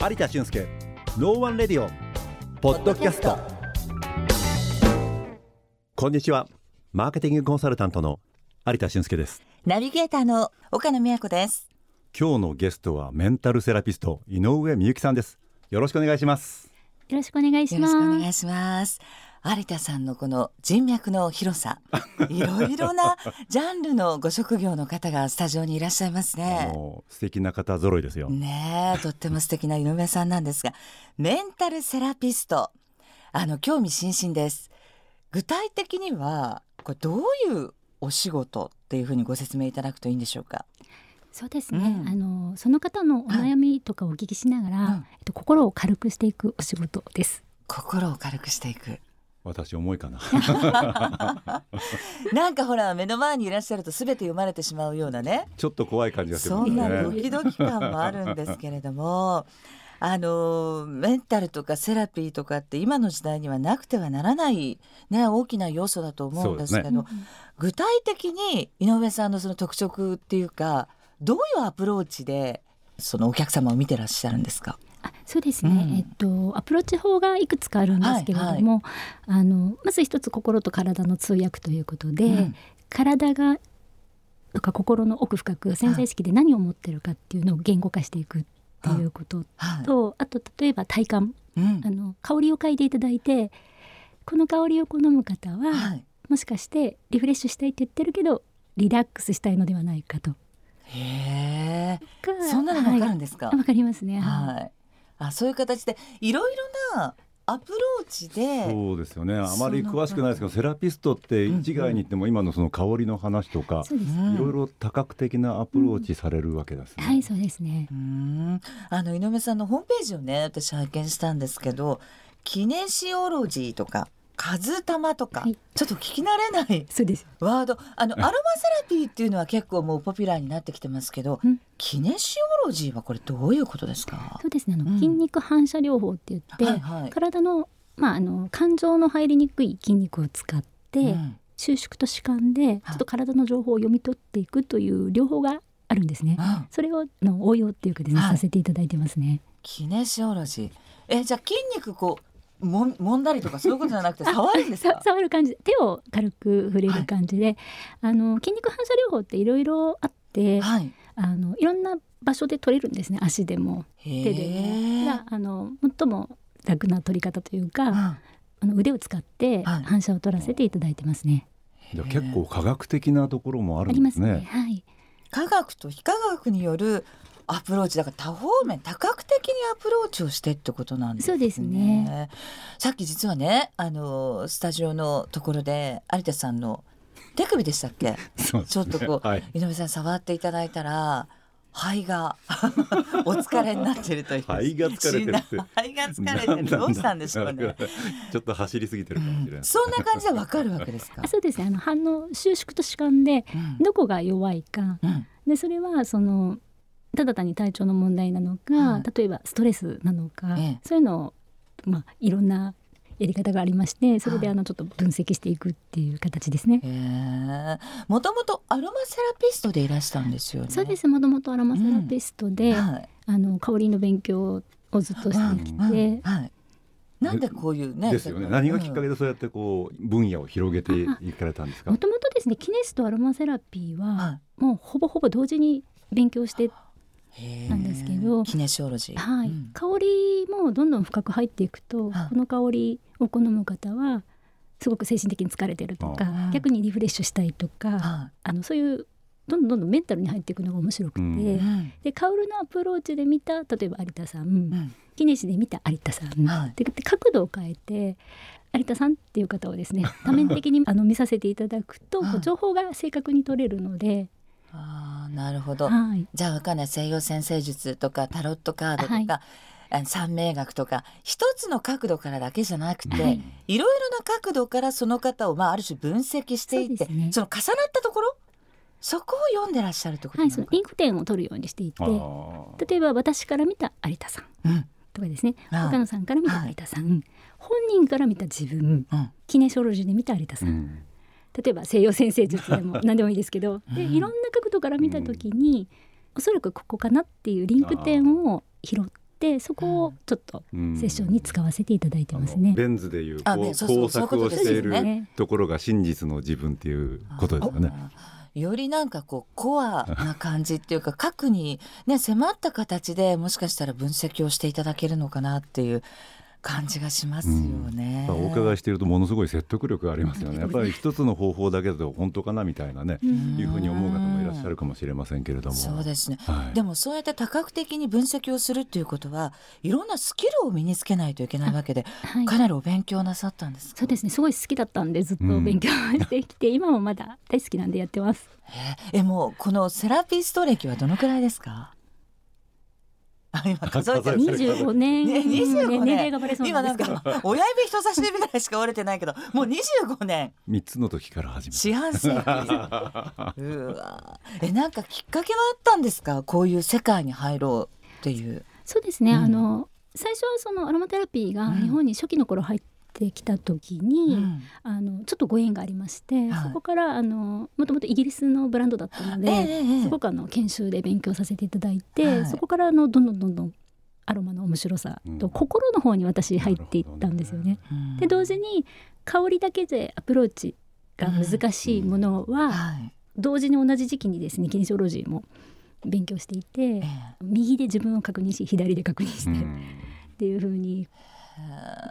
有田俊介の One Radio Podcast。こんにちは。マーケティングコンサルタントの有田俊介です。ナビゲーターの岡野美和子です。今日のゲストはメンタルセラピスト井上美幸さんです。よろしくお願いします。よろしくお願いしよろします。くお願いします有田さんのこの人脈の広さ いろいろなジャンルのご職業の方がスタジオにいらっしゃいますね。もう素敵な方揃いですよ、ねえとっても素敵な井上さんなんですがメンタルセラピスト。あの興味津々です。具体的にはこれどういうお仕事っていうふうにご説明いただくといいんでしょうか？そうですね。うん。あのその方のお悩みとかをお聞きしながら、うんえっと心を軽くしていくお仕事です。心を軽くしていく私重いかな。なんかほら目の前にいらっしゃると全て読まれてしまうようなね。ちょっと怖い感じがするそんなドねキドキ感もあるんですけれども。あのメンタルとかセラピーとかって今の時代にはなくてはならない、ね、大きな要素だと思うんですけど、具体的に井上さんのその特色っていうかどういうアプローチでそのお客様を見てらっしゃるんですか？あ、そうですね。うん。えっとアプローチ法がいくつかあるんですけれども、あのまず一つ心と体の通訳ということで、うん。体がとか心の奥深く潜在意識で何を持ってるかっていうのを言語化していくっていうことはい。と、あと例えば体感。うん。あの香りを嗅いでいただいてこの香りを好む方は、はい。もしかしてリフレッシュしたいって言ってるけどリラックスしたいのではないかと。へえかそんなのわかるはいんですか、わかりますね。はいはい、あそういう形でいろいろなアプローチでそうですよねあまり詳しくないですけどセラピストって一概に言っても今のその香りの話とか、そうです。うんいろいろ多角的なアプローチされるわけですね。はい、そうですねう。んあの井上さんのホームページをね私拝見したんですけどキネシオロジーとか数玉とか、はい。ちょっと聞き慣れない。そうです。ワード。あのアロマセラピーっていうのは結構もうポピュラーになってきてますけど、うん。キネシオロジーはこれどういうことですか？そうですね。あの、うん。筋肉反射療法って言って、はいはい。体のまああの感情の入りにくい筋肉を使って、うん。収縮と弛緩でちょっと体の情報を読み取っていくという療法があるんですね。うん。それをの応用っていうかですね、はい。させていただいてますね。キネシオロジー。えじゃあ筋肉こうもん揉んだりとかそういうことじゃなくて触るんですさか触る感じで手を軽く触れる感じで、あの筋肉反射療法っていろいろあって、はいあのいろんな場所で取れるんですね足でも手手でも。があの最も楽な取り方というか、うんあの腕を使ってはい反射を取らせていただいてますね。じゃあ結構科学的なところもあありまるんですすね。ね。はい。科学と非科学によるアプローチだから多方面多角的にアプローチをしてってことなんですね。そうですね。さっき実はねあのスタジオのところで有田さんの手首でしたっけ？そうですね。ちょっとこう、はい。井上さん触っていただいたら肺が お疲れになってるという。肺が疲れてる肺が疲れてる。どうしたんでしょうね。ちょっと走りすぎてるかもしれない。そんな感じでわかるわけですか？あ、そうです。ね。あの反応収縮と弛緩でうん。どこが弱いか、うん。でそれはそのただ単に体調の問題なのか、はい。例えばストレスなのか、ええ。そういうのをまあいろんなやり方がありましてそれではい。あのちょっと分析していくっていう形ですね。もともとアロマセラピストでいらしたんですよね。そうです。もともとアロマセラピストで、はい。あの香りの勉強をずっとしてきて、うん。はい。なんでこういうね。ですよね。何がきっかけでそうやってこう分野を広げていかれたんですか？も。ともとですねキネスとアロマセラピーは、はもうほぼほぼ同時に勉強して、なんですけどキネシオロジー。はい。うん。香りもどんどん深く入っていくと、はいこの香りを好む方はすごく精神的に疲れてるとかあ逆にリフレッシュしたいとか、はあ。のそういうどんどんどんどんメンタルに入っていくのが面白くて、うん。で香りのアプローチで見た例えば有田さん、うん。キネシで見た有田さん、はい。でで角度を変えて有田さんっていう方をですね多面的にあの見させていただくと、はい情報が正確に取れるので、なるほど。はい、じゃあわかんない。西洋先生術とかタロットカードとか。はい。三名学とか一つの角度からだけじゃなくて、はい。いろいろな角度からその方を、まあ、ある種分析していってそね。その重なったところそこを読んでらっしゃるってことは、ないそのリンク点を取るようにしていて例えば私から見た有田さんうん。とかですね。はい岡野さんから見た有田さん、本人から見た自分。うん。キネショロジーで見た有田さん、うん例えば西洋先生術でも 何でもいいですけど、でうん。いろんな角度から見た時に、おそらくここかなっていうリンク点を拾っってそこをちょっとうん。セッションに使わせていただいてますね。あのベン図でいうあこうねそうそう工作をしていそういうことですよるねところが真実の自分っていうことですよね。よりなんかこうコアな感じっていうか 核にね迫った形でもしかしたら分析をしていただけるのかなっていう感じがしますよね。やっぱお伺いしているとものすごい説得力がありますよね。やっぱり一つの方法だけだと本当かなみたいなね、うんいうふうに思う方もいらっしゃるかもしれませんけれども。そうですね。はいでもそうやって多角的に分析をするっていうことはいろんなスキルを身につけないといけないわけで、はいかなりお勉強なさったんですか？そうですねすごい好きだったんでずっと勉強してきて、今もまだ大好きなんでやってます。えもうこのセラピスト歴はどのくらいですか？あ今数えてる。数えてる。25年、ね25年。年齢がバレそう今なんですけど。なんか親指人差し指ぐらいしか折れてないけどもう25年。三つの時から始め四半世紀うわえなんかきっかけはあったんですか？こういう世界に入ろうっていう。そうですね、うん。あの最初はそのアロマテラピーが日本に初期の頃入ってきた時に、うん。あのちょっとご縁がありまして、はい。そこからあのもともとイギリスのブランドだったので、ええええすごくあの研修で勉強させていただいて、はい。そこからあのどんどんどんどんアロマの面白さと、うん。心の方に私入っていったんですよね。うん。で同時に香りだけでアプローチが難しいものは、はい。同時に同じ時期にですねキネシオロジーも勉強していて、ええ。右で自分を確認し左で確認して、っうん。ていう風に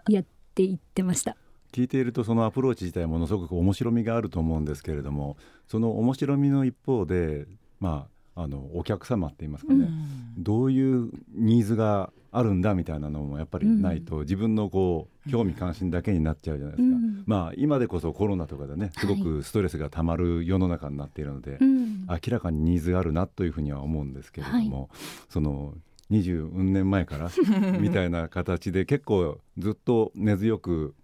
やっていってました。聞いているとそのアプローチ自体ものすごく面白みがあると思うんですけれどもその面白みの一方でまああのお客様って言いますかね、うん。どういうニーズがあるんだみたいなのもやっぱりないと、自分のこう興味関心だけになっちゃうじゃないですか、うん。まあ今でこそコロナとかでねすごくストレスがたまる世の中になっているので、うん。明らかにニーズがあるなというふうには思うんですけれども、その20年前から みたいな形で結構ずっと根強く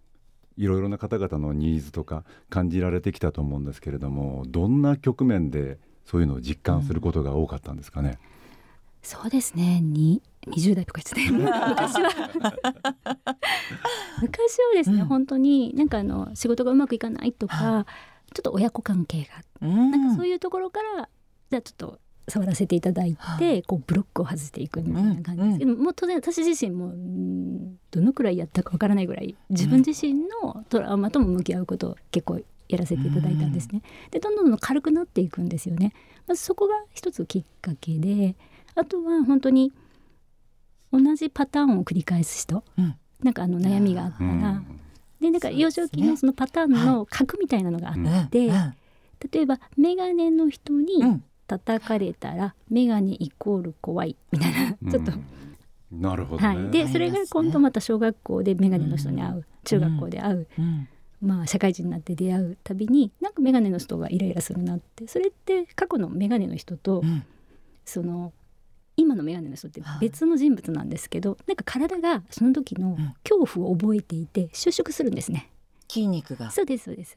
いろいろな方々のニーズとか感じられてきたと思うんですけれどもどんな局面でそういうのを実感することが多かったんですかね？そうですね。に20代とかですね昔は。昔はですね、うん。本当になんかあの仕事がうまくいかないとか、はちょっと親子関係が。うん。なんかそういうところから、じゃあちょっと触らせていただいて、はい。こうブロックを外していくみたいな感じです。けど、もう当然私自身もうんどのくらいやったかわからないぐらい自分自身のトラウマとも向き合うことを結構やらせていただいたんですね。でどんどん軽くなっていくんですよね。まずそこが一つきっかけであとは本当に同じパターンを繰り返す人、うん。なんかあの悩みがあったら、うん。でなんか幼少期のそのパターンの核みたいなのがあって、うん。例えば眼鏡の人にうん叩かれたら眼鏡イコール怖い。みたいな。ちょっと、うんなるほどね。はい、でそれが今度また小学校で眼鏡の人に会う、中学校で会う、うん。まあ社会人になって出会うたびになんか眼鏡の人がイライラするなって。それって過去の眼鏡の人と、うん。その今の眼鏡の人ってはい別の人物なんですけど、なんか体がその時のん。恐怖を覚えていて収縮するんですね。筋肉が。そうですそうです。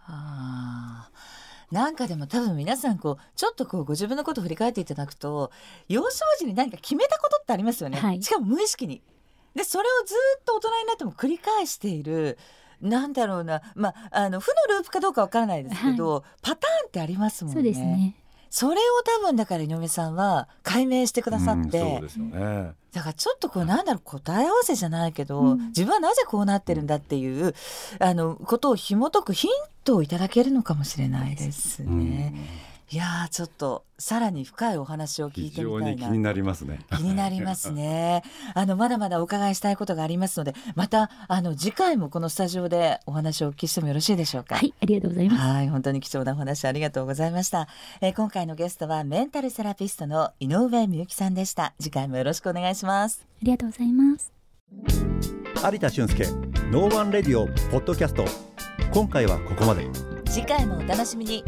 あーなんかでも多分皆さんこうちょっとこうご自分のことを振り返っていただくと幼少時に何か決めたことってありますよね、はいしかも無意識に。でそれをずっと大人になっても繰り返しているなんだろうなまああの負のループかどうかわからないですけど、パターンってありますもんね。そうですね。それを多分だから井上さんは解明してくださって、うんそうですよね。だからちょっとこうなんだろう答え合わせじゃないけど、うん自分はなぜこうなってるんだっていうあのことを紐解くヒントをいただけるのかもしれないですね。いやーちょっとさらに深いお話を聞い非てみたいな常に気になりますね。気になりますね。あのまだまだお伺いしたいことがありますので、またあの次回もこのスタジオでお話をお聞きしてもよろしいでしょうか。はい、ありがとうございます。はい、本当に貴重なお話ありがとうございました。えー今回のゲストはメンタルセラピストの井上美幸さんでした。次回もよろしくお願いします。ありがとうございます。有田俊介の One Radio Podcast今回はここまで次回もお楽しみに。